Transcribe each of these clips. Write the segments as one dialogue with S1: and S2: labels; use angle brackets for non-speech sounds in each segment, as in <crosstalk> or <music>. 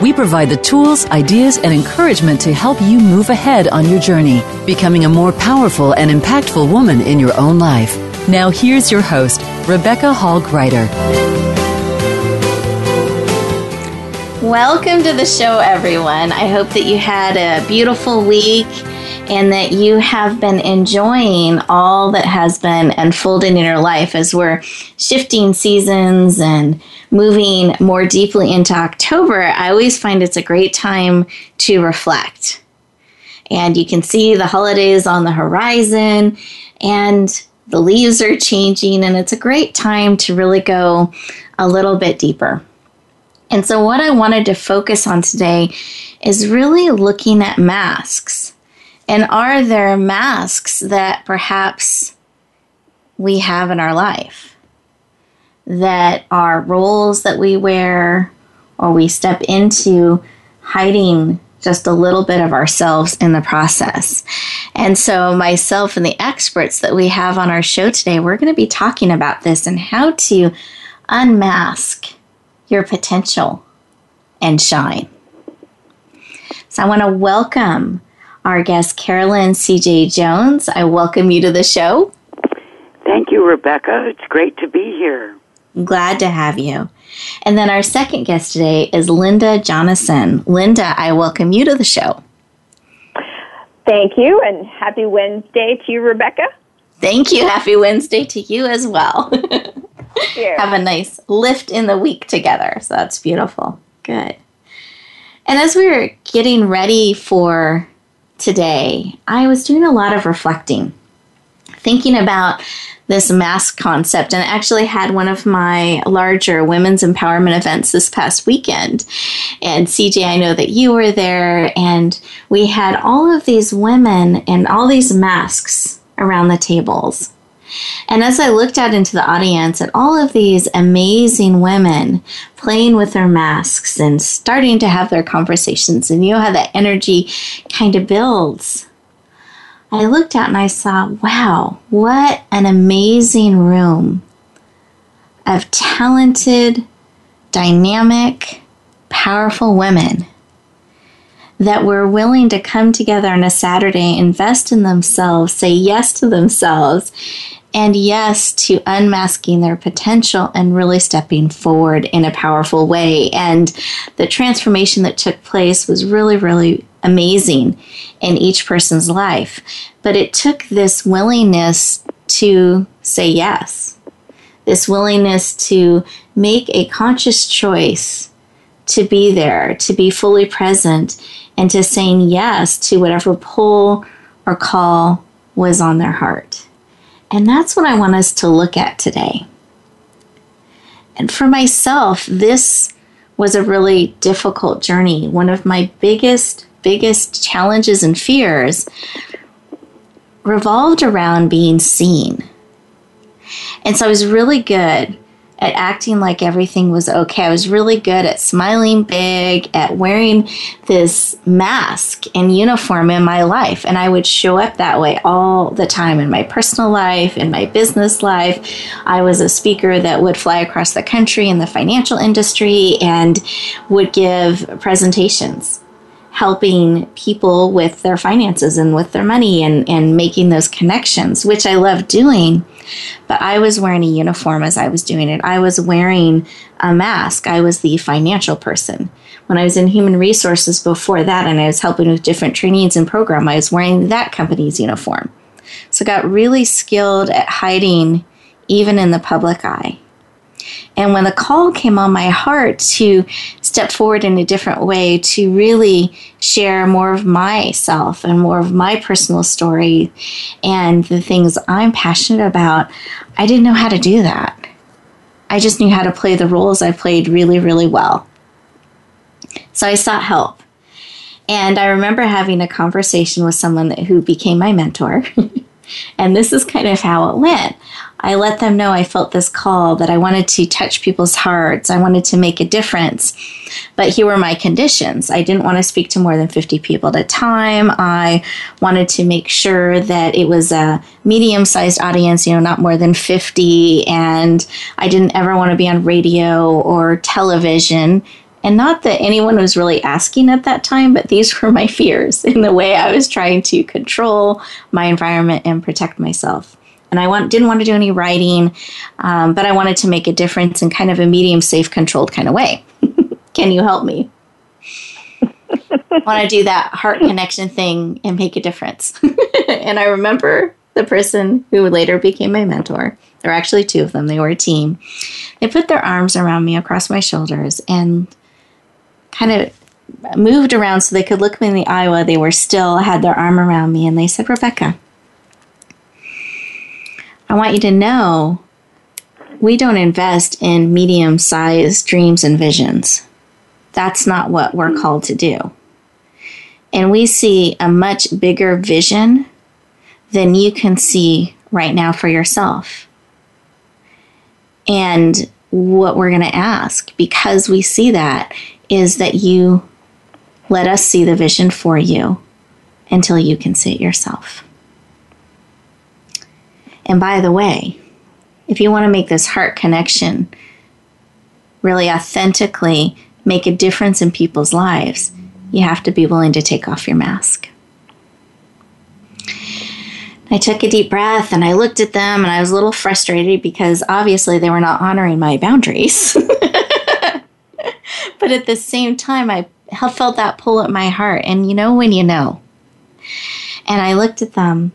S1: we provide the tools, ideas, and encouragement to help you move ahead on your journey, becoming a more powerful and impactful woman in your own life. Now, here's your host, Rebecca Hall Gruyter.
S2: Welcome to the show, everyone. I hope that you had a beautiful week and that you have been enjoying all that has been unfolding in your life as we're shifting seasons and moving more deeply into October. I always find it's a great time to reflect. And you can see the holidays on the horizon and the leaves are changing, and it's a great time to really go a little bit deeper. And so, what I wanted to focus on today is really looking at masks and are there masks that perhaps we have in our life that are roles that we wear or we step into hiding just a little bit of ourselves in the process. And so, myself and the experts that we have on our show today, we're going to be talking about this and how to unmask your potential and shine. So, I want to welcome our guest, Carolyn CJ Jones. I welcome you to the show.
S3: Thank you, Rebecca. It's great to be here.
S2: glad to have you. And then our second guest today is Linda Jonasson. Linda, I welcome you to the show.
S4: Thank you, and happy Wednesday to you, Rebecca.
S2: Thank you. Happy Wednesday to you as well. <laughs> Have a nice lift in the week together. So that's beautiful. Good. And as we were getting ready for today, I was doing a lot of reflecting, thinking about this mask concept and I actually had one of my larger women's empowerment events this past weekend. And CJ, I know that you were there, and we had all of these women and all these masks around the tables. And as I looked out into the audience at all of these amazing women playing with their masks and starting to have their conversations, and you know how that energy kind of builds. I looked out and I saw, wow, what an amazing room of talented, dynamic, powerful women that were willing to come together on a Saturday, invest in themselves, say yes to themselves, and yes to unmasking their potential and really stepping forward in a powerful way. And the transformation that took place was really, really amazing in each person's life. But it took this willingness to say yes, this willingness to make a conscious choice to be there, to be fully present, and to saying yes to whatever pull or call was on their heart. And that's what I want us to look at today. And for myself, this was a really difficult journey. One of my biggest, biggest challenges and fears revolved around being seen. And so I was really good at acting like everything was okay. I was really good at smiling big, at wearing this mask and uniform in my life. And I would show up that way all the time in my personal life, in my business life. I was a speaker that would fly across the country in the financial industry and would give presentations helping people with their finances and with their money and, and making those connections, which I love doing. But I was wearing a uniform as I was doing it. I was wearing a mask. I was the financial person. When I was in human resources before that and I was helping with different trainings and program, I was wearing that company's uniform. So I got really skilled at hiding even in the public eye. And when the call came on my heart to step forward in a different way to really share more of myself and more of my personal story and the things I'm passionate about, I didn't know how to do that. I just knew how to play the roles I played really, really well. So I sought help. And I remember having a conversation with someone who became my mentor. <laughs> and this is kind of how it went. I let them know I felt this call that I wanted to touch people's hearts. I wanted to make a difference. But here were my conditions. I didn't want to speak to more than 50 people at a time. I wanted to make sure that it was a medium sized audience, you know, not more than 50. And I didn't ever want to be on radio or television. And not that anyone was really asking at that time, but these were my <laughs> fears in the way I was trying to control my environment and protect myself and I want, didn't want to do any writing, um, but I wanted to make a difference in kind of a medium, safe, controlled kind of way. <laughs> Can you help me? I want to do that heart connection thing and make a difference. <laughs> and I remember the person who later became my mentor. There were actually two of them, they were a team. They put their arms around me across my shoulders and kind of moved around so they could look me in the eye while they were still had their arm around me and they said, Rebecca, I want you to know we don't invest in medium sized dreams and visions. That's not what we're called to do. And we see a much bigger vision than you can see right now for yourself. And what we're going to ask, because we see that, is that you let us see the vision for you until you can see it yourself. And by the way, if you want to make this heart connection really authentically make a difference in people's lives, you have to be willing to take off your mask. I took a deep breath and I looked at them and I was a little frustrated because obviously they were not honoring my boundaries. <laughs> but at the same time, I felt that pull at my heart. And you know when you know. And I looked at them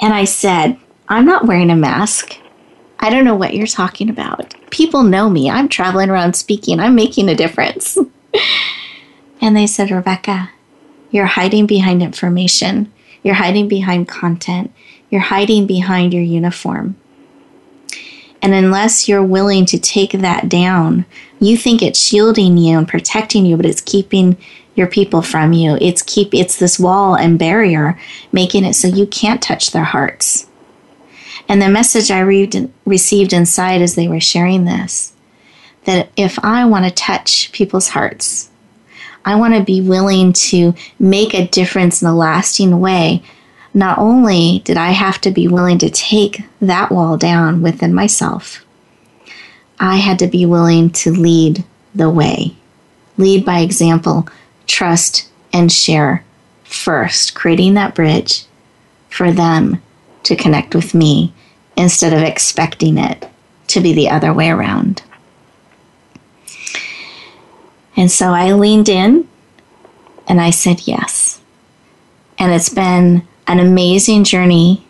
S2: and I said, I'm not wearing a mask. I don't know what you're talking about. People know me. I'm traveling around speaking. I'm making a difference. <laughs> and they said, Rebecca, you're hiding behind information. You're hiding behind content. You're hiding behind your uniform. And unless you're willing to take that down, you think it's shielding you and protecting you, but it's keeping your people from you. It's keep it's this wall and barrier making it so you can't touch their hearts. And the message I re- received inside as they were sharing this that if I want to touch people's hearts, I want to be willing to make a difference in a lasting way. Not only did I have to be willing to take that wall down within myself, I had to be willing to lead the way. Lead by example, trust, and share first, creating that bridge for them to connect with me instead of expecting it to be the other way around. And so I leaned in and I said yes. And it's been an amazing journey.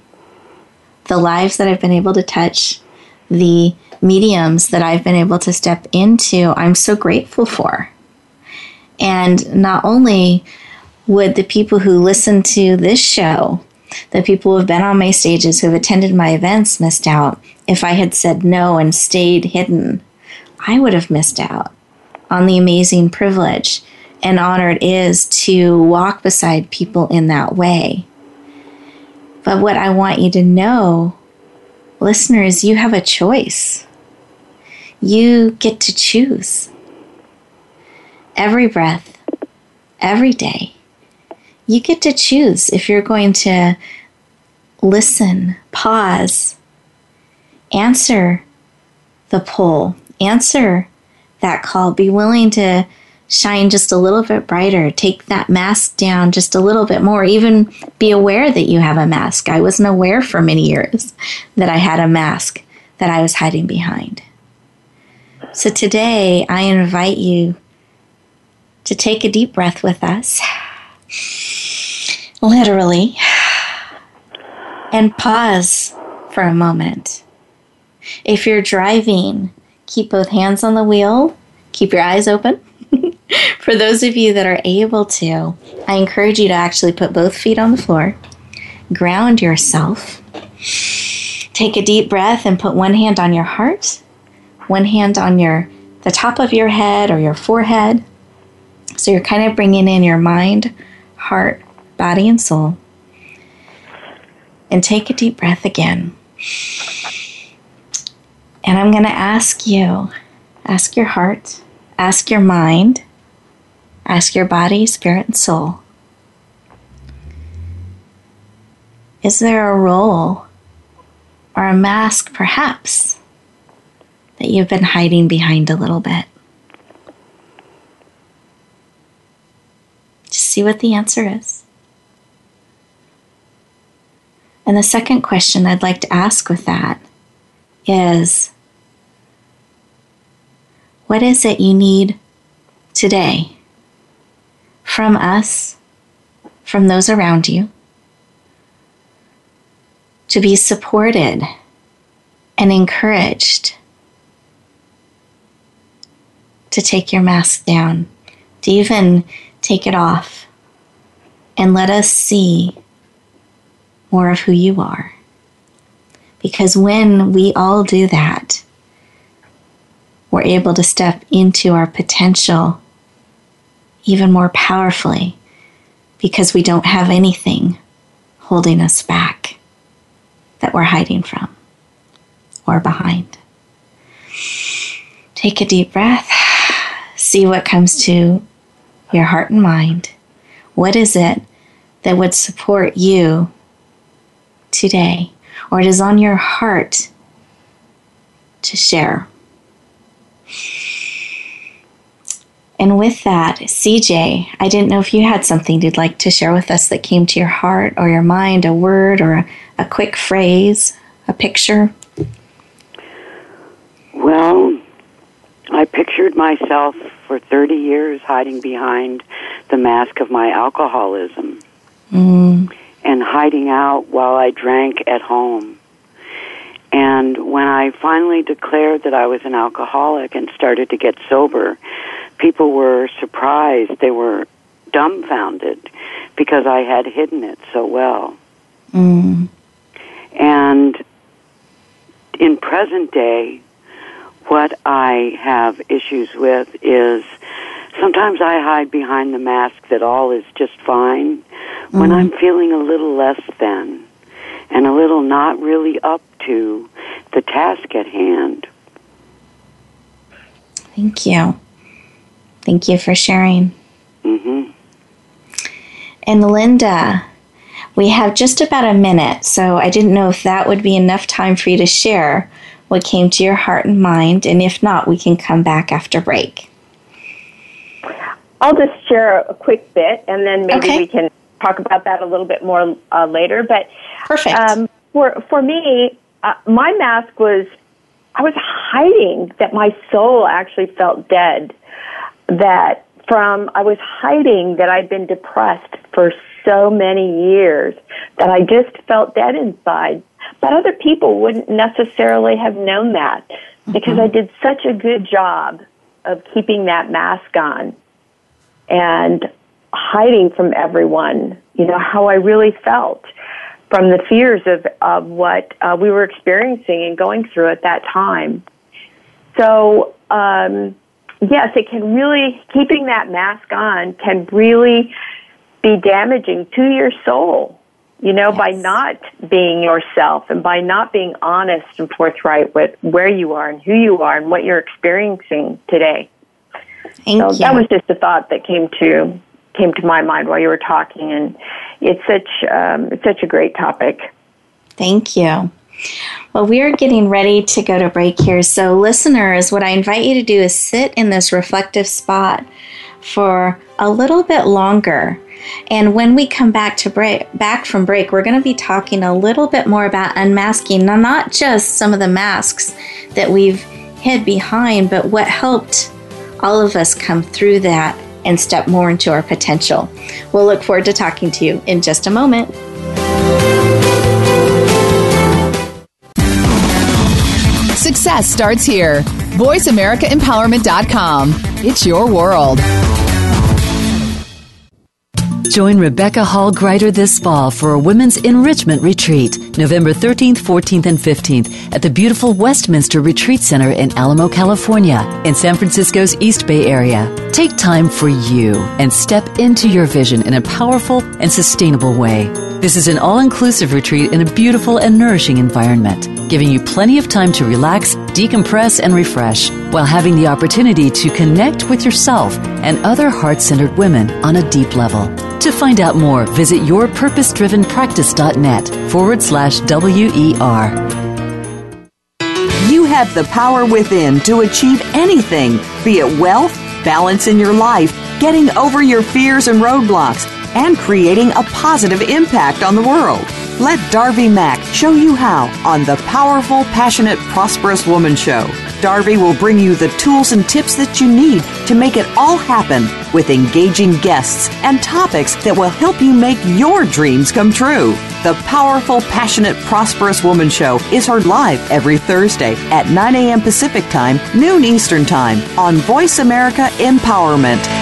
S2: The lives that I've been able to touch, the mediums that I've been able to step into, I'm so grateful for. And not only would the people who listen to this show the people who have been on my stages, who have attended my events, missed out. If I had said no and stayed hidden, I would have missed out on the amazing privilege and honor it is to walk beside people in that way. But what I want you to know, listeners, you have a choice. You get to choose. Every breath, every day, you get to choose if you're going to listen, pause, answer the pull, answer that call, be willing to shine just a little bit brighter, take that mask down just a little bit more, even be aware that you have a mask. I wasn't aware for many years that I had a mask that I was hiding behind. So today, I invite you to take a deep breath with us literally, and pause for a moment. If you're driving, keep both hands on the wheel, keep your eyes open, <laughs> For those of you that are able to, I encourage you to actually put both feet on the floor, ground yourself, take a deep breath, and put one hand on your heart, one hand on your the top of your head or your forehead. So you're kind of bringing in your mind, heart, body, and soul. And take a deep breath again. And I'm going to ask you, ask your heart, ask your mind, ask your body, spirit, and soul. Is there a role or a mask, perhaps, that you've been hiding behind a little bit? Just see what the answer is. And the second question I'd like to ask with that is what is it you need today from us, from those around you, to be supported and encouraged to take your mask down, to even take it off, and let us see more of who you are. Because when we all do that, we're able to step into our potential even more powerfully because we don't have anything holding us back that we're hiding from or behind. Take a deep breath. See what comes to your heart and mind. What is it that would support you today? Or it is on your heart to share. And with that, CJ, I didn't know if you had something you'd like to share with us that came to your heart or your mind, a word or a, a quick phrase, a picture.
S3: Well, I pictured myself for 30 years hiding behind the mask of my alcoholism mm. and hiding out while I drank at home. And when I finally declared that I was an alcoholic and started to get sober, people were surprised. They were dumbfounded because I had hidden it so well. Mm. And in present day, what I have issues with is sometimes I hide behind the mask that all is just fine mm-hmm. when I'm feeling a little less than and a little not really up to the task at hand.
S2: Thank you. Thank you for sharing. Mm-hmm. And Linda, we have just about a minute, so I didn't know if that would be enough time for you to share what came to your heart and mind, and if not, we can come back after break.
S4: I'll just share a quick bit, and then maybe okay. we can talk about that a little bit more uh, later. But
S2: perfect. Um,
S4: for for me, uh, my mask was I was hiding that my soul actually felt dead. That from I was hiding that I'd been depressed for so many years that I just felt dead inside. But other people wouldn't necessarily have known that because mm-hmm. I did such a good job of keeping that mask on and hiding from everyone, you know, how I really felt from the fears of, of what uh, we were experiencing and going through at that time. So, um, yes, it can really, keeping that mask on can really be damaging to your soul, you know, yes. by not being yourself and by not being honest and forthright with where you are and who you are and what you're experiencing today.
S2: Thank
S4: so
S2: you.
S4: that was just a thought that came to came to my mind while you were talking, and it's such um, it's such a great topic.
S2: Thank you. Well, we are getting ready to go to break here. So, listeners, what I invite you to do is sit in this reflective spot for a little bit longer. And when we come back to break, back from break, we're going to be talking a little bit more about unmasking. Now, not just some of the masks that we've hid behind, but what helped all of us come through that and step more into our potential. We'll look forward to talking to you in just a moment.
S5: Success starts here. VoiceAmericaEmpowerment.com. It's your world.
S1: Join Rebecca Hall Gruyter this fall for a women's enrichment retreat, November 13th, 14th, and 15th at the beautiful Westminster Retreat Center in Alamo, California, in San Francisco's East Bay area. Take time for you and step into your vision in a powerful and sustainable way. This is an all inclusive retreat in a beautiful and nourishing environment, giving you plenty of time to relax, decompress, and refresh while having the opportunity to connect with yourself and other heart centered women on a deep level. To find out more, visit yourpurposedrivenpractice.net forward slash WER.
S6: You have the power within to achieve anything, be it wealth, balance in your life, getting over your fears and roadblocks, and creating a positive impact on the world. Let Darby Mack show you how on the Powerful, Passionate, Prosperous Woman Show. Darby will bring you the tools and tips that you need to make it all happen with engaging guests and topics that will help you make your dreams come true. The Powerful, Passionate, Prosperous Woman Show is heard live every Thursday at 9 a.m. Pacific Time, noon Eastern Time on Voice America Empowerment.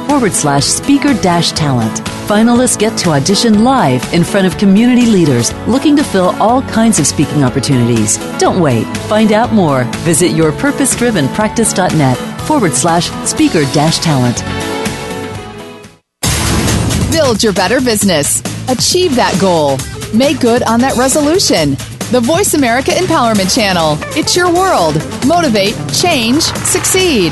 S1: forward slash speaker dash talent. Finalists get to audition live in front of community leaders looking to fill all kinds of speaking opportunities. Don't wait. Find out more. Visit yourpurposedrivenpractice.net forward slash speaker dash talent.
S5: Build your better business. Achieve that goal. Make good on that resolution. The Voice America Empowerment Channel. It's your world. Motivate, change, succeed.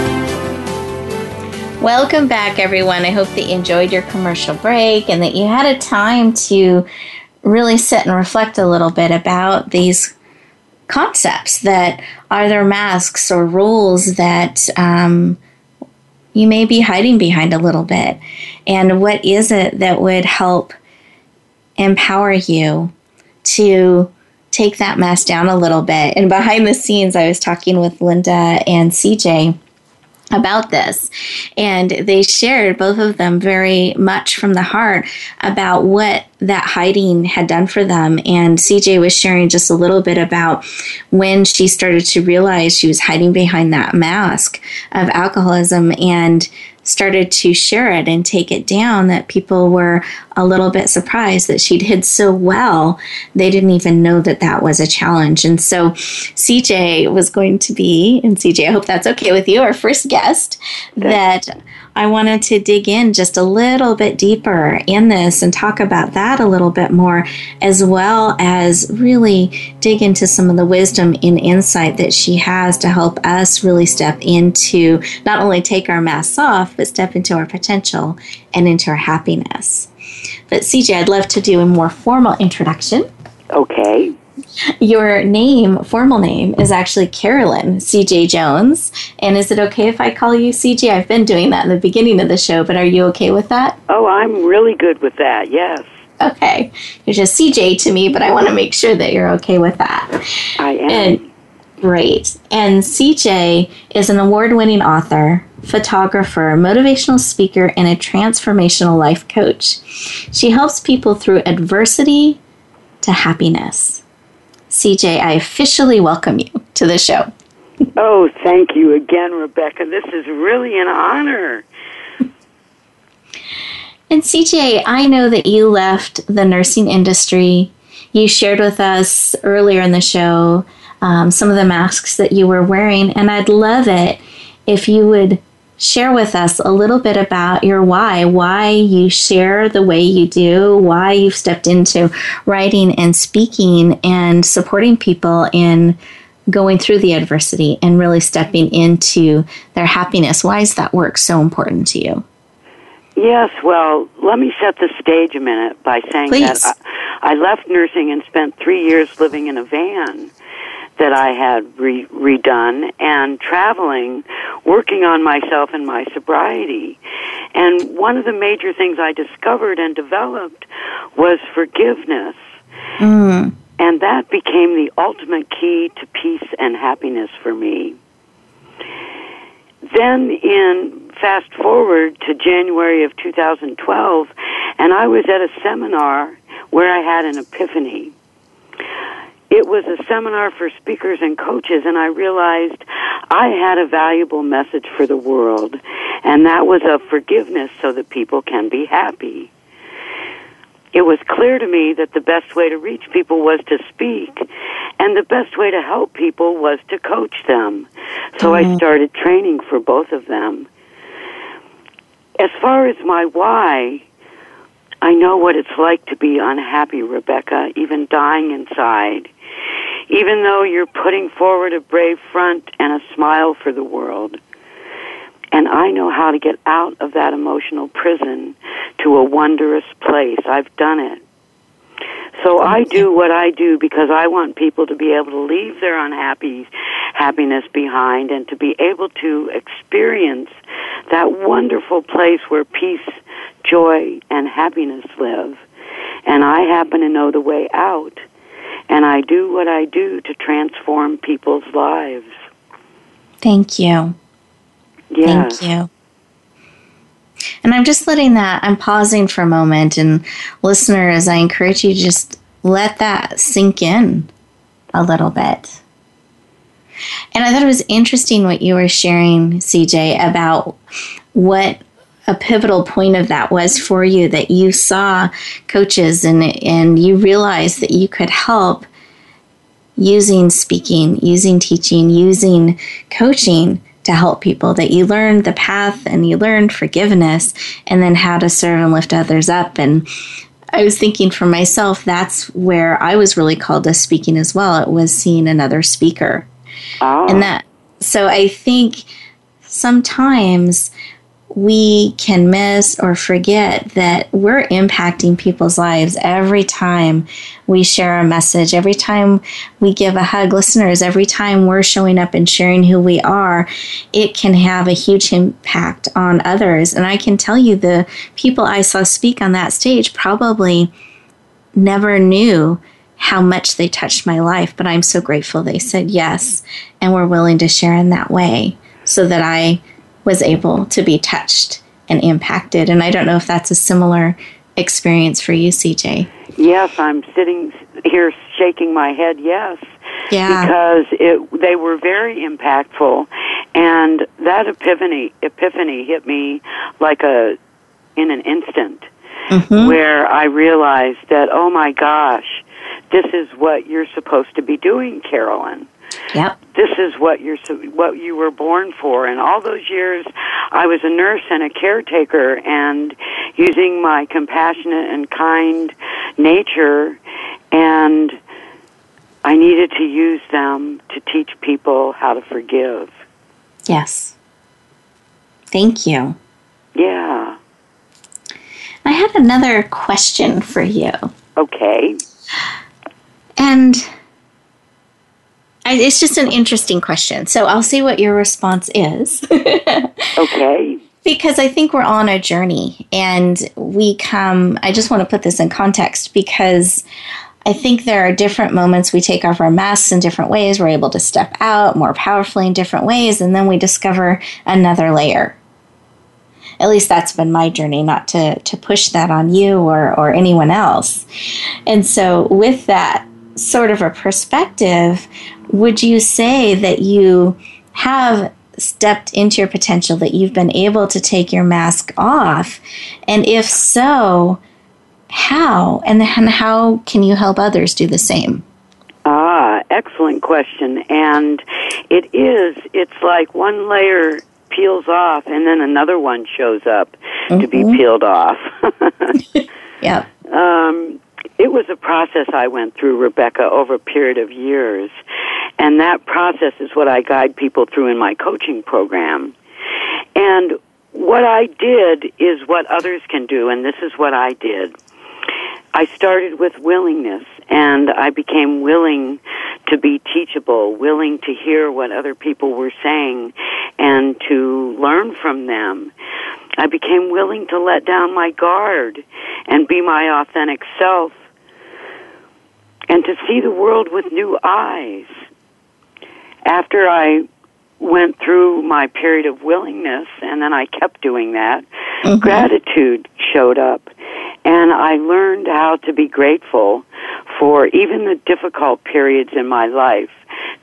S2: Welcome back, everyone. I hope that you enjoyed your commercial break and that you had a time to really sit and reflect a little bit about these concepts that are there masks or rules that um, you may be hiding behind a little bit. And what is it that would help empower you to take that mask down a little bit? And behind the scenes, I was talking with Linda and CJ about this. And they shared, both of them, very much from the heart about what that hiding had done for them. And CJ was sharing just a little bit about when she started to realize she was hiding behind that mask of alcoholism and started to share it and take it down that people were a little bit surprised that she'd hid so well. They didn't even know that that was a challenge. And so cj was going to be and cj i hope that's okay with you our first guest that I wanted to dig in just a little bit deeper in this and talk about that a little bit more, as well as really dig into some of the wisdom and insight that she has to help us really step into not only take our masks off, but step into our potential and into our happiness. But CJ, I'd love to do a more formal introduction.
S3: Okay.
S2: Your name, formal name, is actually Carolyn CJ Jones. And is it okay if I call you CJ? I've been doing that in the beginning of the show, but are you okay with that?
S3: Oh, I'm really good with that, yes.
S2: Okay. You're just CJ to me, but I want to make sure that you're okay with that.
S3: I am.
S2: And, great. And CJ is an award winning author, photographer, motivational speaker, and a transformational life coach. She helps people through adversity to happiness. CJ, I officially welcome you to the show.
S3: oh, thank you again, Rebecca. This is really an honor.
S2: And CJ, I know that you left the nursing industry. You shared with us earlier in the show um, some of the masks that you were wearing, and I'd love it if you would share with us a little bit about your why, why you share the way you do, why you've stepped into writing and speaking and supporting people in going through the adversity and really stepping into their happiness. Why is that work so important to you?
S3: Yes, well, let me set the stage a minute by saying
S2: Please.
S3: that I, I left nursing and spent three years living in a van that I had re- redone and traveling, working on myself and my sobriety. And one of the major things I discovered and developed was forgiveness.
S2: Mm.
S3: And that became the ultimate key to peace and happiness for me. Then in fast forward to January of 2012, and I was at a seminar where I had an epiphany. It was a seminar for speakers and coaches, and I realized I had a valuable message for the world, and that was of forgiveness so that people can be happy. It was clear to me that the best way to reach people was to speak, and the best way to help people was to coach them. So I mm-hmm. started training for both of them. As far as my why, I know what it's like to be unhappy, Rebecca, even dying inside. Even though you're putting forward a brave front and a smile for the world. And I know how to get out of that emotional prison to a wondrous place. I've done it. So I do what I do because I want people to be able to leave their unhappy happiness behind and to be able to experience that wonderful place where peace, joy, and happiness live. And I happen to know the way out. And I do what I do to transform people's lives.
S2: Thank you.
S3: Yes.
S2: Thank you. And I'm just letting that, I'm pausing for a moment. And listeners, I encourage you to just let that sink in a little bit. And I thought it was interesting what you were sharing, CJ, about what a pivotal point of that was for you that you saw coaches and and you realized that you could help using speaking, using teaching, using coaching to help people that you learned the path and you learned forgiveness and then how to serve and lift others up. And I was thinking for myself that's where I was really called to speaking as well. It was seeing another speaker.
S3: Oh.
S2: and that so I think sometimes we can miss or forget that we're impacting people's lives every time we share a message, every time we give a hug. Listeners, every time we're showing up and sharing who we are, it can have a huge impact on others. And I can tell you the people I saw speak on that stage probably never knew how much they touched my life, but I'm so grateful they said yes and were willing to share in that way so that I was able to be touched and impacted. And I don't know if that's a similar experience for you, CJ.
S3: Yes, I'm sitting here shaking my head. Yes,
S2: Yeah.
S3: because it they were very impactful, and that epiphany epiphany hit me like a in an instant,
S2: Mhm.
S3: where I realized that oh my gosh, this is what you're supposed to be doing, Carolyn
S2: Yep.
S3: this is what you're what you were born for and all those years I was a nurse and a caretaker and using my compassionate and kind nature and I needed to use them to teach people how to forgive.
S2: Yes. Thank you.
S3: Yeah.
S2: I had another question for you.
S3: Okay.
S2: And it's just an interesting question. So I'll see what your response is. <laughs>
S3: Okay.
S2: because I think we're on a journey and we come, I just want to put this in context because I think there are different moments we take off our masks in different ways. We're able to step out more powerfully in different ways, and then we discover another layer. At least that's been my journey, not to, to push that on you or, or anyone else. And so, with that sort of a perspective, would you say that you have stepped into your potential, that you've been able to take your mask off? And if so, how? And then how can you help others do the same?
S3: Ah, excellent question. And it is, it's like one layer peels off, and then another one shows up mm-hmm. to be mm-hmm. peeled off. <laughs> <laughs>
S2: yeah.
S3: Um, it was a process I went through, Rebecca, over a period of years. And that process is what I guide people through in my coaching program. And what I did is what others can do, and this is what I did. I started with willingness and I became willing to be teachable, willing to hear what other people were saying and to learn from them. I became willing to let down my guard and be my authentic self and to see the world with new eyes. After I went through my period of willingness and then I kept doing that, mm-hmm. gratitude showed up. And I learned how to be grateful for even the difficult periods in my life,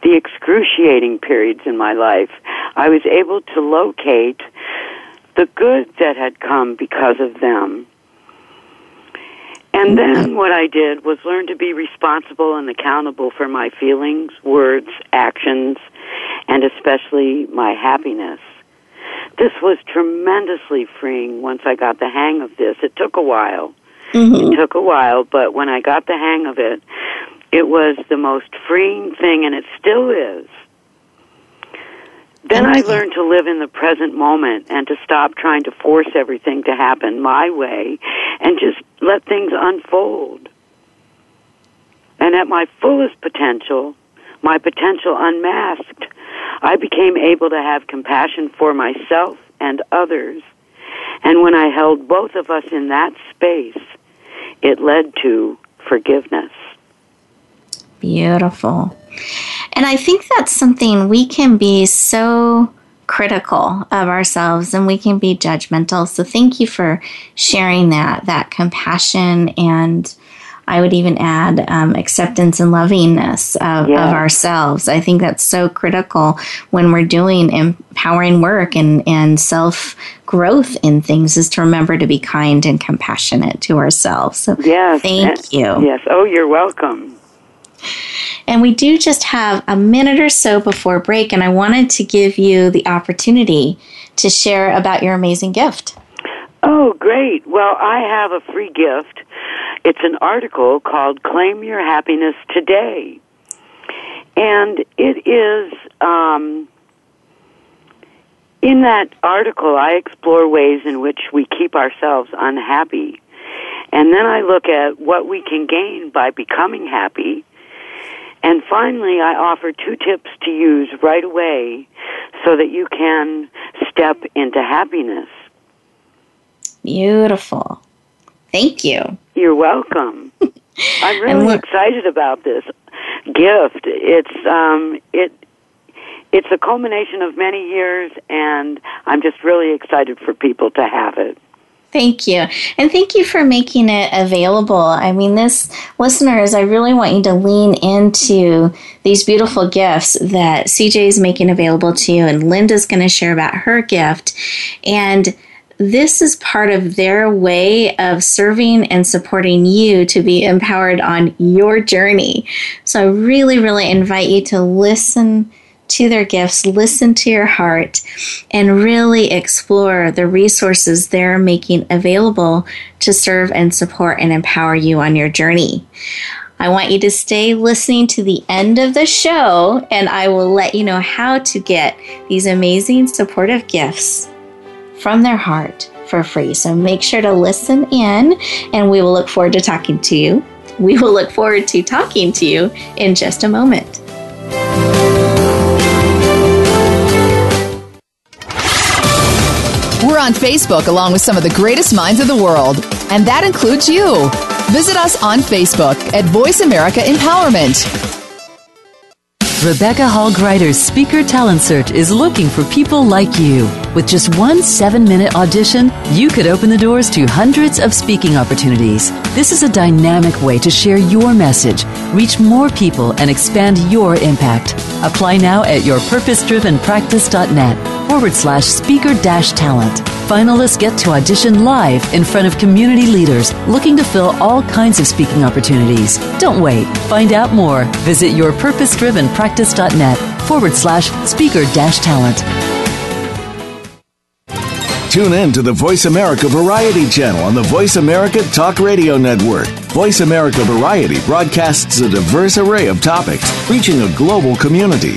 S3: the excruciating periods in my life. I was able to locate the good that had come because of them. And then what I did was learn to be responsible and accountable for my feelings, words, actions, and especially my happiness. This was tremendously freeing once I got the hang of this. It took a while. Mm-hmm. It took a while, but when I got the hang of it, it was the most freeing thing, and it still is. Then I learned to live in the present moment and to stop trying to force everything to happen my way and just let things unfold. And at my fullest potential, my potential unmasked, I became able to have compassion for myself and others. And when I held both of us in that space, it led to forgiveness.
S2: Beautiful. And I think that's something we can be so critical of ourselves and we can be judgmental. So thank you for sharing that, that compassion and I would even add um, acceptance and lovingness of, yeah. of, ourselves. I think that's so critical when we're doing empowering work and, and self growth in things is to remember to be kind and compassionate to ourselves. So
S3: yes,
S2: thank you.
S3: Yes. Oh, you're welcome.
S2: And we do just have a minute or so before break, and I wanted to give you the opportunity to share about your amazing gift.
S3: Oh, great. Well, I have a free gift. It's an article called Claim Your Happiness Today. And it is, um, in that article, I explore ways in which we keep ourselves unhappy. And then I look at what we can gain by becoming happy. And finally, I offer two tips to use right away so that you can step into happiness.
S2: Beautiful. Thank you.
S3: You're welcome. <laughs> I'm really excited about this gift. It's um it it's a culmination of many years and I'm just really excited for people to have it.
S2: Thank you. And thank you for making it available. I mean, this, listeners, I really want you to lean into these beautiful gifts that CJ is making available to you, and Linda's going to share about her gift. And this is part of their way of serving and supporting you to be empowered on your journey. So I really, really invite you to listen to their gifts, listen to your heart, and really explore the resources they're making available to serve and support and empower you on your journey. I want you to stay listening to the end of the show, and I will let you know how to get these amazing supportive gifts from their heart for free. So make sure to listen in, and we will look forward to talking to you. We will look forward to talking to you in just a moment.
S5: We're on Facebook along with some of the greatest minds of the world, and that includes you. Visit us on Facebook at Voice America Empowerment.
S1: Rebecca Hall Gruyter's Speaker Talent Search is looking for people like you. With just one seven minute audition, you could open the doors to hundreds of speaking opportunities. This is a dynamic way to share your message, reach more people, and expand your impact. Apply now at yourpurposedrivenpractice.net forward slash speaker dash talent. Finalists get to audition live in front of community leaders looking to fill all kinds of speaking opportunities. Don't wait. Find out more. Visit yourpurposedrivenpractice.net forward slash speaker dash talent.
S7: tune in to the Voice America Variety channel on the Voice America Talk Radio Network. Voice America Variety broadcasts a diverse array of topics, reaching a global community.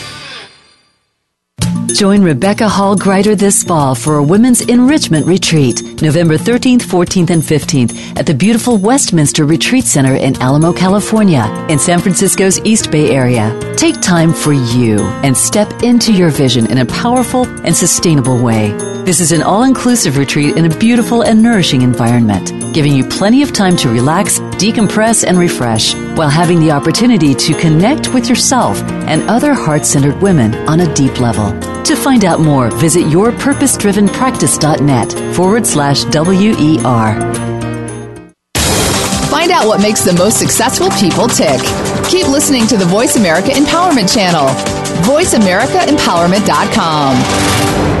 S1: Join Rebecca Hall Gruyter this fall for a women's enrichment retreat, November 13th, 14th, and 15th at the beautiful Westminster Retreat Center in Alamo, California, in San Francisco's East Bay area. Take time for you and step into your vision in a powerful and sustainable way. This is an all inclusive retreat in a beautiful and nourishing environment, giving you plenty of time to relax, decompress, and refresh while having the opportunity to connect with yourself and other heart centered women on a deep level. To find out more, visit yourpurposedrivenpractice.net forward slash WER.
S5: Find out what makes the most successful people tick. Keep listening to the Voice America Empowerment Channel. VoiceAmericaEmpowerment.com.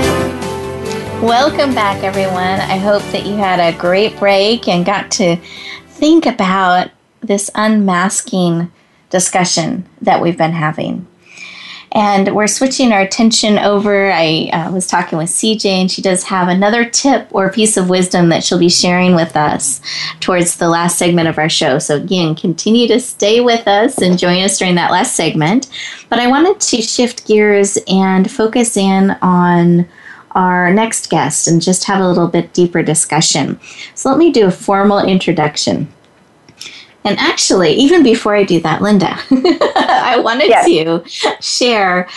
S2: Welcome back, everyone. I hope that you had a great break and got to think about this unmasking discussion that we've been having. And we're switching our attention over. I uh, was talking with CJ, and she does have another tip or piece of wisdom that she'll be sharing with us towards the last segment of our show. So, again, continue to stay with us and join us during that last segment. But I wanted to shift gears and focus in on our next guest and just have a little bit deeper discussion. So let me do a formal introduction. And actually, even before I do that, Linda, <laughs> I wanted yes. to share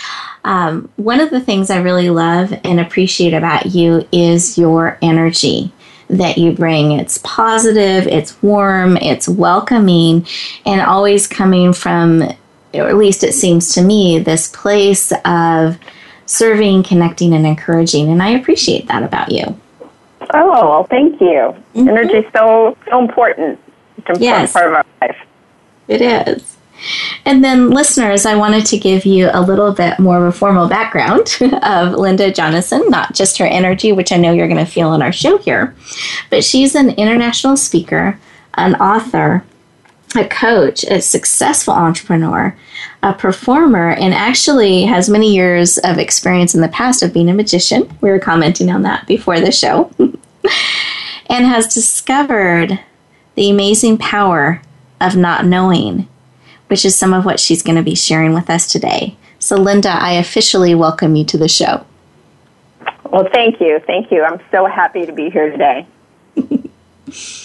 S2: um, one of the things I really love and appreciate about you is your energy that you bring. It's positive, it's warm, it's welcoming, and always coming from, or at least it seems to me, this place of serving, connecting, and encouraging. And I appreciate that about you.
S4: Oh, well, thank you. Mm-hmm. Energy is so, so important. It's an yes, part of our life.
S2: It is. And then, listeners, I wanted to give you a little bit more of a formal background <laughs> of Linda Jonasson, not just her energy, which I know you're going to feel on our show here, but she's an international speaker, an author, a coach, a successful entrepreneur, a performer, and actually has many years of experience in the past of being a magician. We were commenting on that before the show. <laughs> and has discovered the amazing power of not knowing, which is some of what she's going to be sharing with us today. So, Linda, I officially welcome you to the show.
S4: Well, thank you. Thank you. I'm so happy to be here today. <laughs>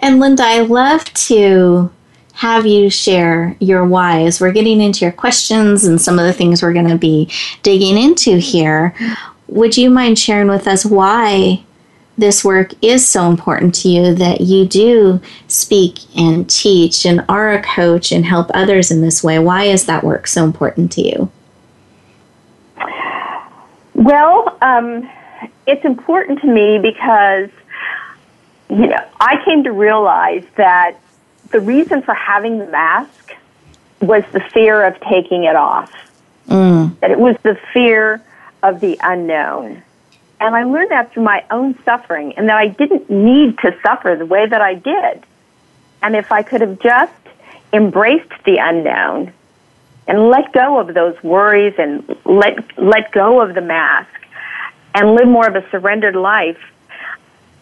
S2: And Linda, I love to have you share your whys. We're getting into your questions and some of the things we're going to be digging into here. Would you mind sharing with us why this work is so important to you that you do speak and teach and are a coach and help others in this way? Why is that work so important to you?
S4: Well, um, it's important to me because you know, I came to realize that the reason for having the mask was the fear of taking it off. Mm. That it was the fear of the unknown. And I learned that through my own suffering and that I didn't need to suffer the way that I did. And if I could have just embraced the unknown and let go of those worries and let let go of the mask and live more of a surrendered life,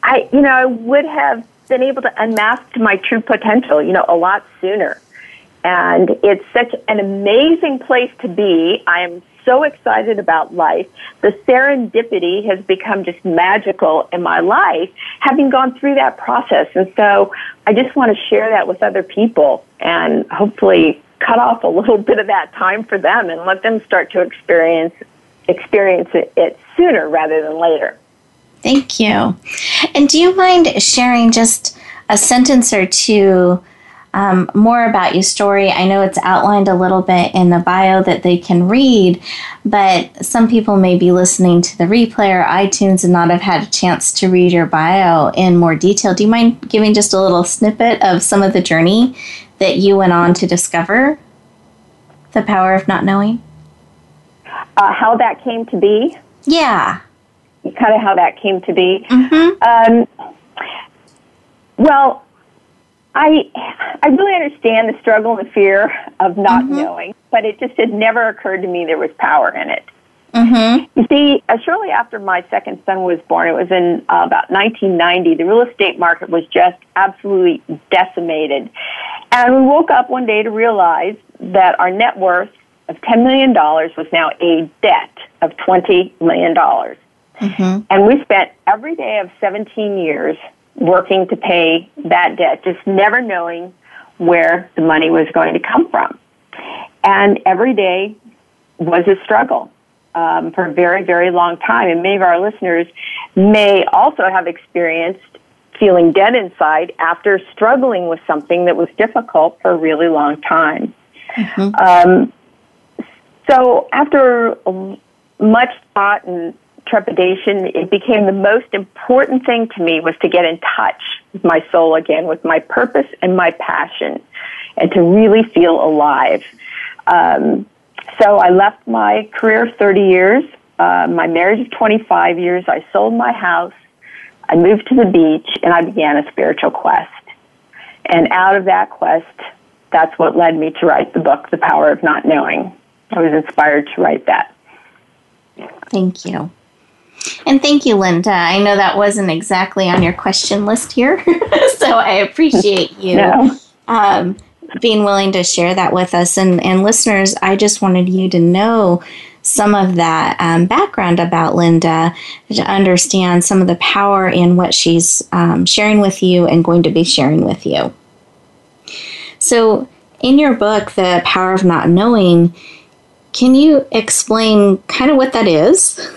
S4: I, you know, I would have been able to unmask my true potential, you know, a lot sooner. And it's such an amazing place to be. I am so excited about life. The serendipity has become just magical in my life, having gone through that process. And so I just want to share that with other people and hopefully cut off a little <laughs> bit of that time for them and let them start to experience experience it, sooner rather than later.
S2: Thank you. And do you mind sharing just a sentence or two um, more about your story. I know it's outlined a little bit in the bio that they can read, but some people may be listening to the replay or iTunes and not have had a chance to read your bio in more detail. Do you mind giving just a little snippet of some of the journey that you went on to discover the power of not knowing?
S4: Uh, how that came to be?
S2: Yeah.
S4: Kind of how that came to be.
S2: Mm-hmm.
S4: Um, well, I I really understand the struggle and the fear of not mm-hmm. knowing, but it just had never occurred to me there was power in it.
S2: Mm-hmm.
S4: You see, uh, shortly after my second son was born, it was in uh, about 1990. The real estate market was just absolutely decimated, and we woke up one day to realize that our net worth of $10 million was now a debt of $20 million.
S2: Mm-hmm.
S4: And we spent every day of 17 years working to pay that debt, just never knowing where the money was going to come from. And every day was a struggle um, for a very, very long time. And many of our listeners may also have experienced feeling dead inside after struggling with something that was difficult for a really long time.
S2: Mm-hmm.
S4: Um, so after much thought and trepidation, it became the most important thing to me was to get in touch with my soul again, with my purpose and my passion, and to really feel alive. Um, so I left my career of 30 years, uh, my marriage of 25 years. I sold my house. I moved to the beach and I began a spiritual quest. And out of that quest, that's what led me to write the book, The Power of Not Knowing. I was inspired to write that.
S2: Thank you. And thank you, Linda. I know that wasn't exactly on your question list here, <laughs> so I appreciate you
S4: no.
S2: um, being willing to share that with us. And, and listeners, I just wanted you to know some of that um, background about Linda to understand some of the power in what she's um, sharing with you and going to be sharing with you. So, in your book, The Power of Not Knowing, can you explain kind of what that is <laughs>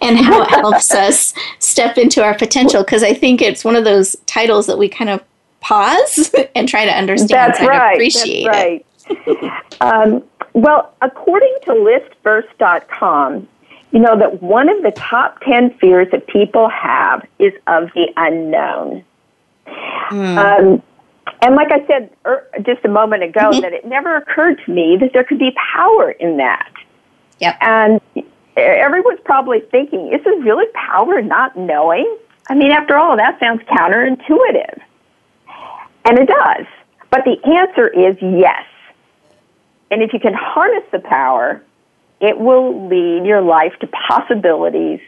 S2: and how it helps <laughs> us step into our potential? Because I think it's one of those titles that we kind of pause <laughs> and try to understand
S4: That's
S2: and
S4: right.
S2: appreciate
S4: That's right. um, well, according to listverse.com, you know that one of the top 10 fears that people have is of the unknown.
S2: Mm.
S4: Um, and like I said er, just a moment ago, mm-hmm. that it never occurred to me that there could be power in that.
S2: Yep.
S4: And everyone's probably thinking, is there really power not knowing? I mean, after all, that sounds counterintuitive. And it does. But the answer is yes. And if you can harness the power, it will lead your life to possibilities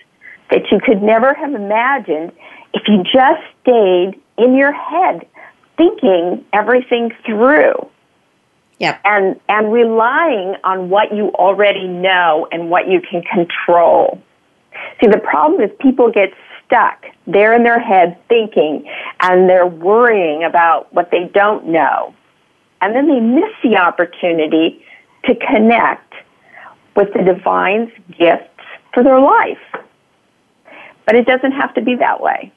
S4: that you could never have imagined if you just stayed in your head thinking everything through.
S2: Yep.
S4: And and relying on what you already know and what you can control. See, the problem is people get stuck there in their head thinking and they're worrying about what they don't know. And then they miss the opportunity to connect with the divine's gifts for their life. But it doesn't have to be that way.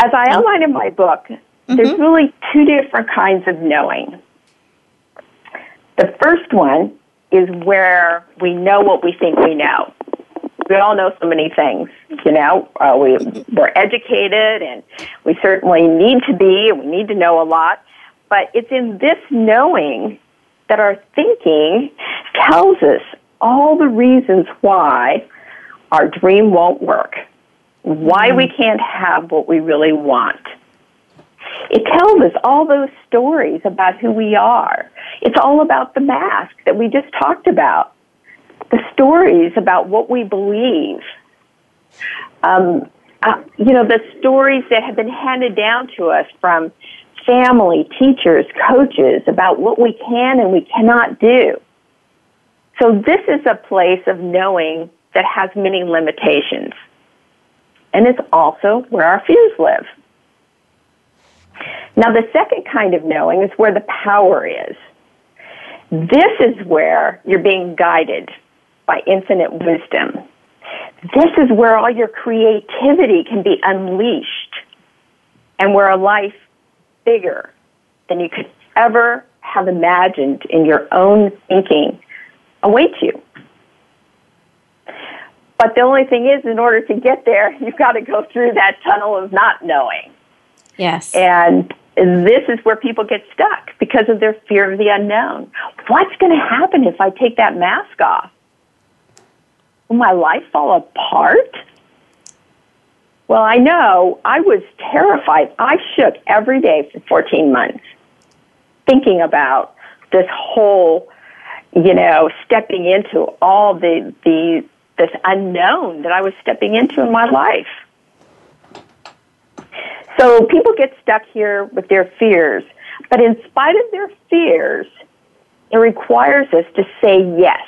S4: As I outline in my book, mm-hmm. there's really two different kinds of knowing. The first one is where we know what we think we know. We all know so many things, you know. Uh, we, we're educated and we certainly need to be, and we need to know a lot. But it's in this knowing that our thinking tells us all the reasons why our dream won't work why we can't have what we really want. It tells us all those stories about who we are. It's all about the mask that we just talked about. The stories about what we believe. Um, uh, you know, the stories that have been handed down to us from family, teachers, coaches about what we can and we cannot do. So this is a place of knowing that has many limitations. And it's also where our fears live. Now the second kind of knowing is where the power is. This is where you're being guided by infinite wisdom. This is where all your creativity can be unleashed and where a life bigger than you could ever have imagined in your own thinking awaits you. But the only thing is, in order to get there, <laughs> you've got to go through that tunnel of not knowing.
S2: Yes.
S4: And this is where people get stuck because of their fear of the unknown. What's going to happen if I take that mask off? Will my life fall apart? Well, I know I was terrified. I shook every day for 14 months thinking about this whole, you know, stepping into all the, the, this unknown that I was stepping into in my life. So people get stuck here with their fears, but in spite of their fears, it requires us to say yes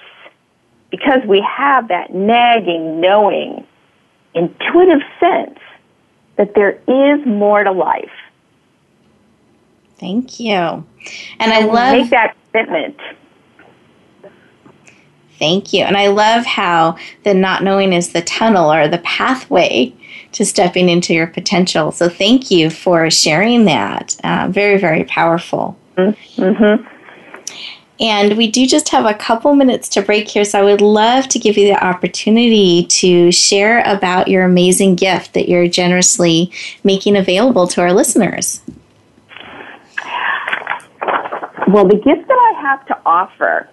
S4: because we have that nagging, knowing, intuitive sense that there is more to life.
S2: Thank you. And, and I love
S4: make that commitment.
S2: Thank you. And I love how the not knowing is the tunnel or the pathway to stepping into your potential. So thank you for sharing that. Uh, very, very powerful.
S4: Mm-hmm.
S2: And we do just have a couple minutes to break here, so I would love to give you the opportunity to share about your amazing gift that you're generously making available to our listeners.
S4: Well, the gift that I have to offer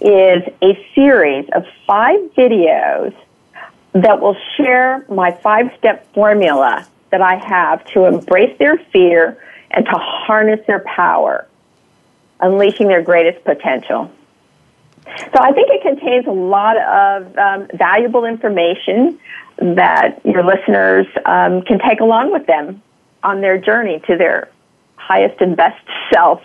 S4: is a series of five videos that will share my five step formula that I have to embrace their fear and to harness their power unleashing their greatest potential. So I think it contains a lot of um, valuable information that your listeners um, can take along with them on their journey to their highest and best self.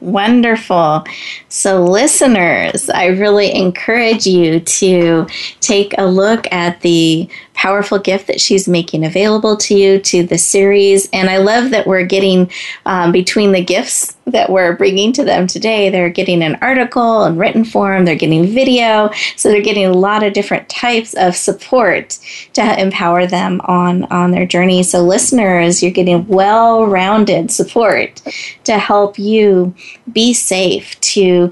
S2: Wonderful. So, listeners, I really encourage you to take a look at the powerful gift that she's making available to you to the series. And I love that we're getting um, between the gifts that we're bringing to them today, they're getting an article in written form, they're getting video. So they're getting a lot of different types of support to empower them on, on their journey. So, listeners, you're getting well rounded support to help you be safe, to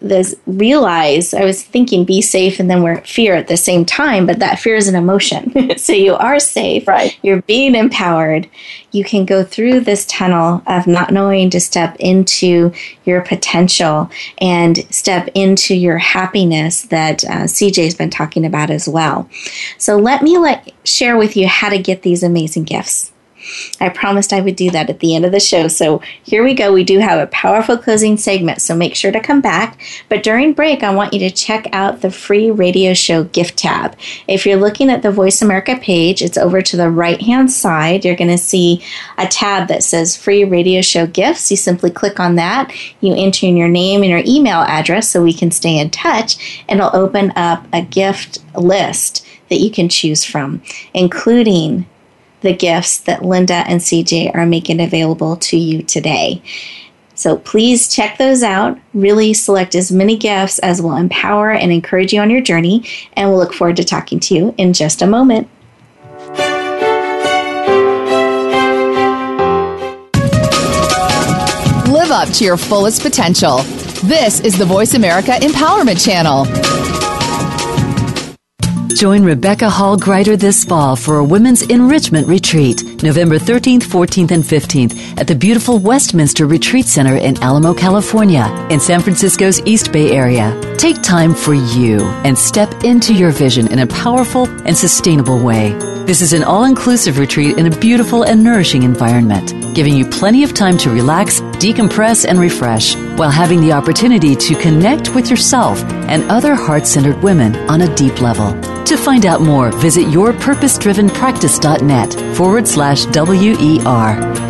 S2: this realize I was thinking be safe and then we're fear at the same time, but that fear is an emotion. <laughs> so you are safe.
S4: Right.
S2: You're being empowered. You can go through this tunnel of not knowing to step into your potential and step into your happiness that uh, CJ's been talking about as well. So let me let share with you how to get these amazing gifts. I promised I would do that at the end of the show. So here we go. We do have a powerful closing segment, so make sure to come back. But during break, I want you to check out the free radio show gift tab. If you're looking at the Voice America page, it's over to the right hand side. You're going to see a tab that says free radio show gifts. You simply click on that. You enter in your name and your email address so we can stay in touch, and it'll open up a gift list that you can choose from, including the gifts that Linda and CJ are making available to you today. So please check those out. Really select as many gifts as will empower and encourage you on your journey. And we'll look forward to talking to you in just a moment.
S5: Live up to your fullest potential. This is the Voice America Empowerment Channel.
S1: Join Rebecca Hall Gruyter this fall for a women's enrichment retreat, November 13th, 14th, and 15th at the beautiful Westminster Retreat Center in Alamo, California, in San Francisco's East Bay area. Take time for you and step into your vision in a powerful and sustainable way. This is an all inclusive retreat in a beautiful and nourishing environment, giving you plenty of time to relax, decompress, and refresh while having the opportunity to connect with yourself and other heart centered women on a deep level. To find out more, visit yourpurposedrivenpractice.net forward slash WER.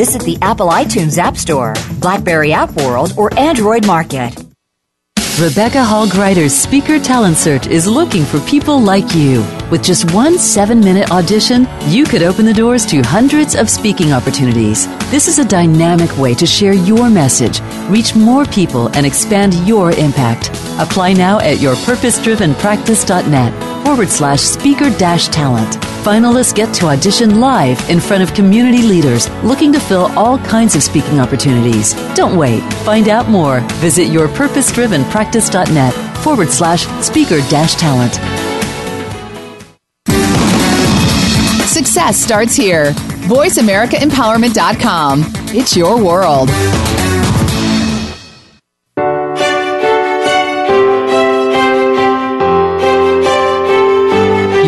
S8: Visit the Apple iTunes App Store, Blackberry App World, or Android Market.
S1: Rebecca Hall Gruyter's Speaker Talent Search is looking for people like you. With just one seven minute audition, you could open the doors to hundreds of speaking opportunities. This is a dynamic way to share your message, reach more people, and expand your impact. Apply now at yourpurposedrivenpractice.net forward slash speaker dash talent. Finalists get to audition live in front of community leaders looking to fill all kinds of speaking opportunities. Don't wait. Find out more. Visit yourpurposedrivenpractice.net forward slash speaker dash talent.
S5: Success starts here. VoiceAmericaEmpowerment.com. It's your world.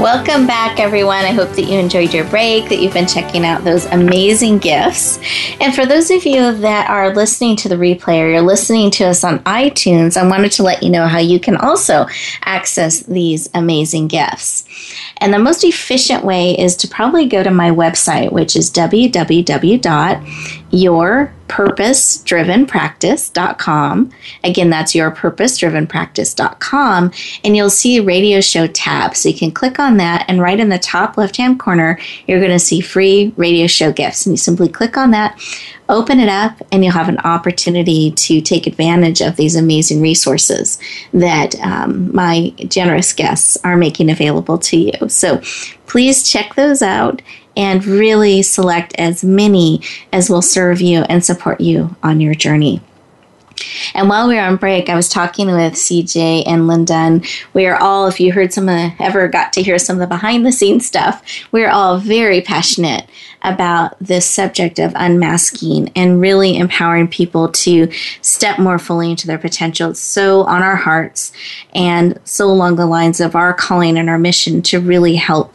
S2: Welcome back, everyone. I hope that you enjoyed your break, that you've been checking out those amazing gifts. And for those of you that are listening to the replay or you're listening to us on iTunes, I wanted to let you know how you can also access these amazing gifts. And the most efficient way is to probably go to my website, which is www.yourpurposedrivenpractice.com. Again, that's yourpurposedrivenpractice.com. And you'll see radio show tab. So you can click on that, and right in the top left hand corner, you're going to see free radio show gifts. And you simply click on that open it up and you'll have an opportunity to take advantage of these amazing resources that um, my generous guests are making available to you. So please check those out and really select as many as will serve you and support you on your journey. And while we were on break, I was talking with CJ and Linda, and we are all, if you heard some of the, ever got to hear some of the behind the scenes stuff, we are all very passionate about this subject of unmasking and really empowering people to step more fully into their potential. It's so on our hearts and so along the lines of our calling and our mission to really help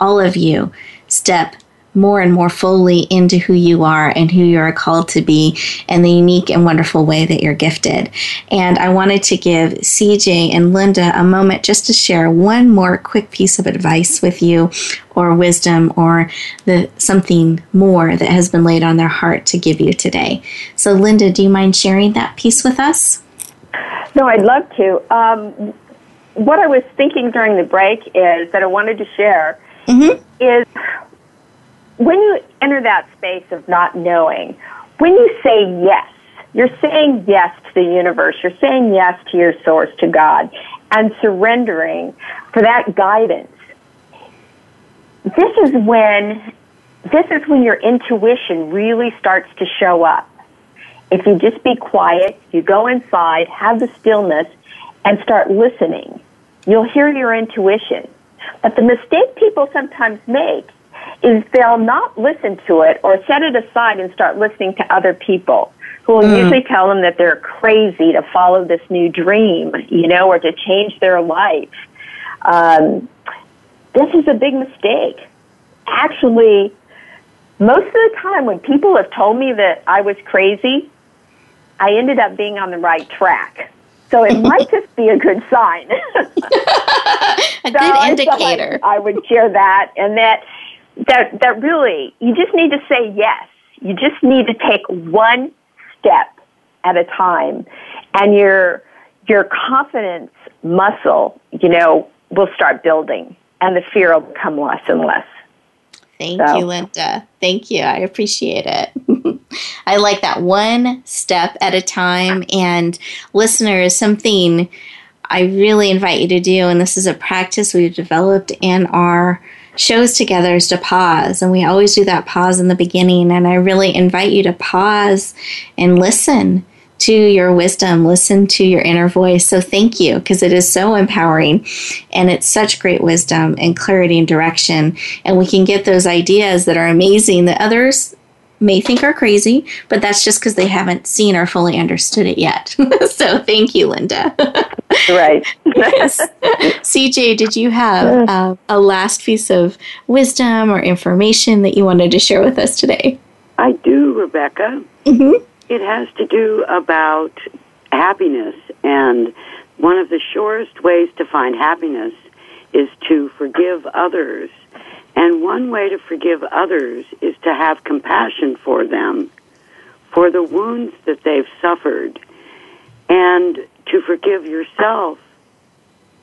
S2: all of you step more and more fully into who you are and who you are called to be and the unique and wonderful way that you're gifted. And I wanted to give CJ and Linda a moment just to share one more quick piece of advice with you or wisdom or the something more that has been laid on their heart to give you today. So Linda, do you mind sharing that piece with us?
S4: No, I'd love to. Um, what I was thinking during the break is that I wanted to share mm-hmm. is when you enter that space of not knowing, when you say yes, you're saying yes to the universe, you're saying yes to your source, to God, and surrendering for that guidance. This is when this is when your intuition really starts to show up. If you just be quiet, you go inside, have the stillness, and start listening, you'll hear your intuition. But the mistake people sometimes make is they'll not listen to it or set it aside and start listening to other people who will mm. usually tell them that they're crazy to follow this new dream, you know, or to change their life. Um, this is a big mistake. Actually, most of the time when people have told me that I was crazy, I ended up being on the right track. So it might just be a good sign. <laughs> <laughs>
S2: a so good indicator.
S4: I, I would share that, and that that that really you just need to say yes. You just need to take one step at a time, and your your confidence muscle, you know, will start building, and the fear will become less and less.
S2: Thank so. you, Linda. Thank you. I appreciate it. <laughs> I like that one step at a time. And listeners, something I really invite you to do, and this is a practice we've developed in our shows together, is to pause. And we always do that pause in the beginning. And I really invite you to pause and listen to your wisdom, listen to your inner voice. So thank you because it is so empowering and it's such great wisdom and clarity and direction. And we can get those ideas that are amazing that others may think are crazy, but that's just because they haven't seen or fully understood it yet. <laughs> so thank you, Linda.
S4: right. yes. <laughs>
S2: CJ, did you have uh, a last piece of wisdom or information that you wanted to share with us today?
S3: I do, Rebecca. Mm-hmm. It has to do about happiness, and one of the surest ways to find happiness is to forgive others. And one way to forgive others is to have compassion for them, for the wounds that they've suffered, and to forgive yourself.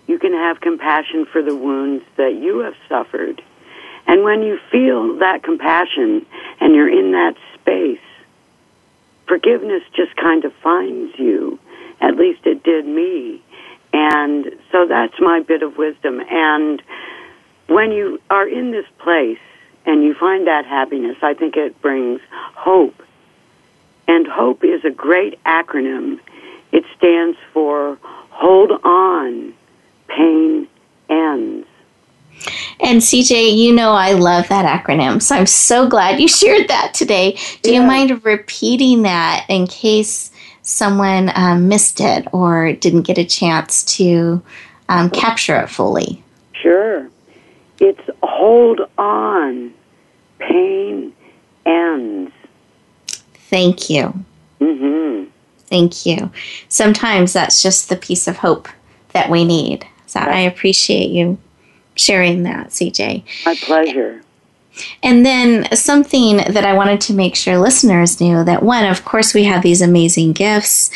S3: You can have compassion for the wounds that you have suffered. And when you feel that compassion and you're in that space, forgiveness just kind of finds you. At least it did me. And so that's my bit of wisdom. And when you are in this place and you find that happiness, I think it brings hope. And hope is a great acronym. It stands for hold on, pain ends.
S2: And CJ, you know I love that acronym, so I'm so glad you <laughs> shared that today. Do yeah. you mind repeating that in case someone um, missed it or didn't get a chance to um, capture it fully?
S3: Sure. It's hold on, pain ends.
S2: Thank you.
S3: Mm-hmm.
S2: Thank you. Sometimes that's just the piece of hope that we need. So I appreciate you sharing that, CJ.
S3: My pleasure.
S2: And then something that I wanted to make sure listeners knew that one, of course, we have these amazing gifts,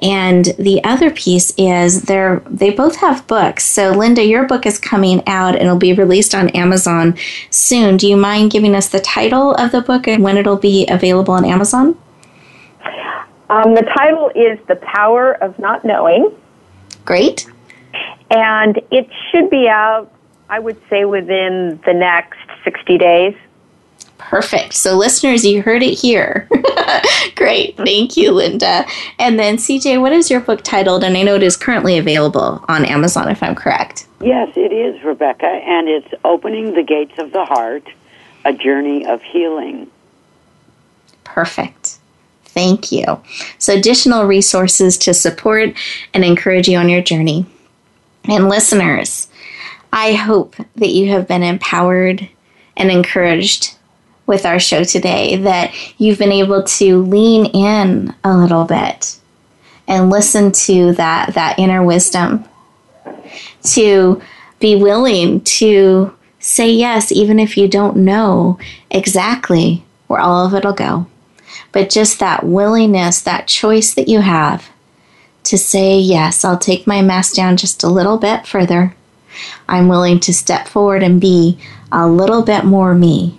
S2: and the other piece is they're they both have books. So Linda, your book is coming out and it'll be released on Amazon soon. Do you mind giving us the title of the book and when it'll be available on Amazon?
S4: Um, the title is The Power of Not Knowing.
S2: Great.
S4: And it should be out I would say within the next 60 days.
S2: Perfect. So, listeners, you heard it here. <laughs> Great. Thank you, Linda. And then, CJ, what is your book titled? And I know it is currently available on Amazon, if I'm correct.
S3: Yes, it is, Rebecca. And it's Opening the Gates of the Heart A Journey of Healing.
S2: Perfect. Thank you. So, additional resources to support and encourage you on your journey. And, listeners, I hope that you have been empowered and encouraged with our show today, that you've been able to lean in a little bit and listen to that, that inner wisdom, to be willing to say yes, even if you don't know exactly where all of it'll go. But just that willingness, that choice that you have to say, yes, I'll take my mask down just a little bit further I'm willing to step forward and be a little bit more me.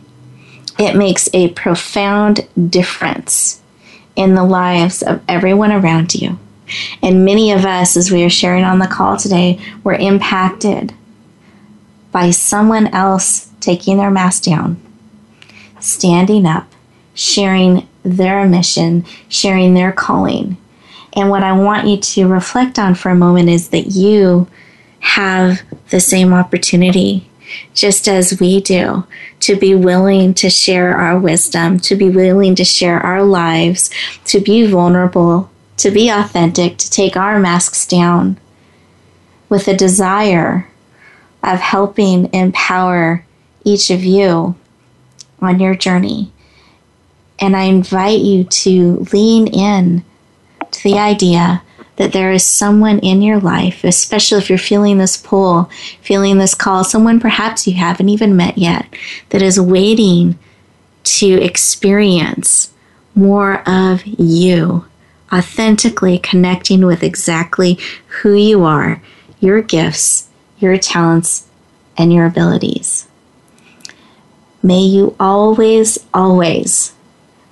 S2: It makes a profound difference in the lives of everyone around you. And many of us, as we are sharing on the call today, were impacted by someone else taking their mask down, standing up, sharing their mission, sharing their calling. And what I want you to reflect on for a moment is that you have the same opportunity, just as we do, to be willing to share our wisdom, to be willing to share our lives, to be vulnerable, to be authentic, to take our masks down with a desire of helping empower each of you on your journey. And I invite you to lean in to the idea that there is someone in your life, especially if you're feeling this pull, feeling this call, someone perhaps you haven't even met yet, that is waiting to experience more of you, authentically connecting with exactly who you are, your gifts, your talents, and your abilities. May you always, always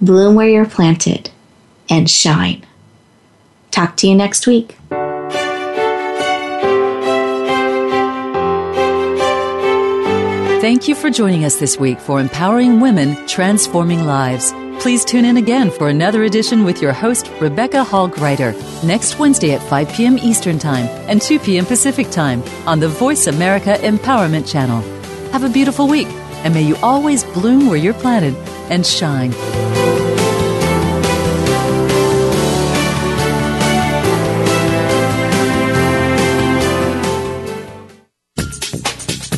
S2: bloom where you're planted and shine. Talk to you next week.
S1: Thank you for joining us this week for Empowering Women, Transforming Lives. Please tune in again for another edition with your host, Rebecca Hall Gruyter, next Wednesday at 5 p.m. Eastern Time and 2 p.m. Pacific Time on the Voice America Empowerment Channel. Have a beautiful week, and may you always bloom where you're planted and shine.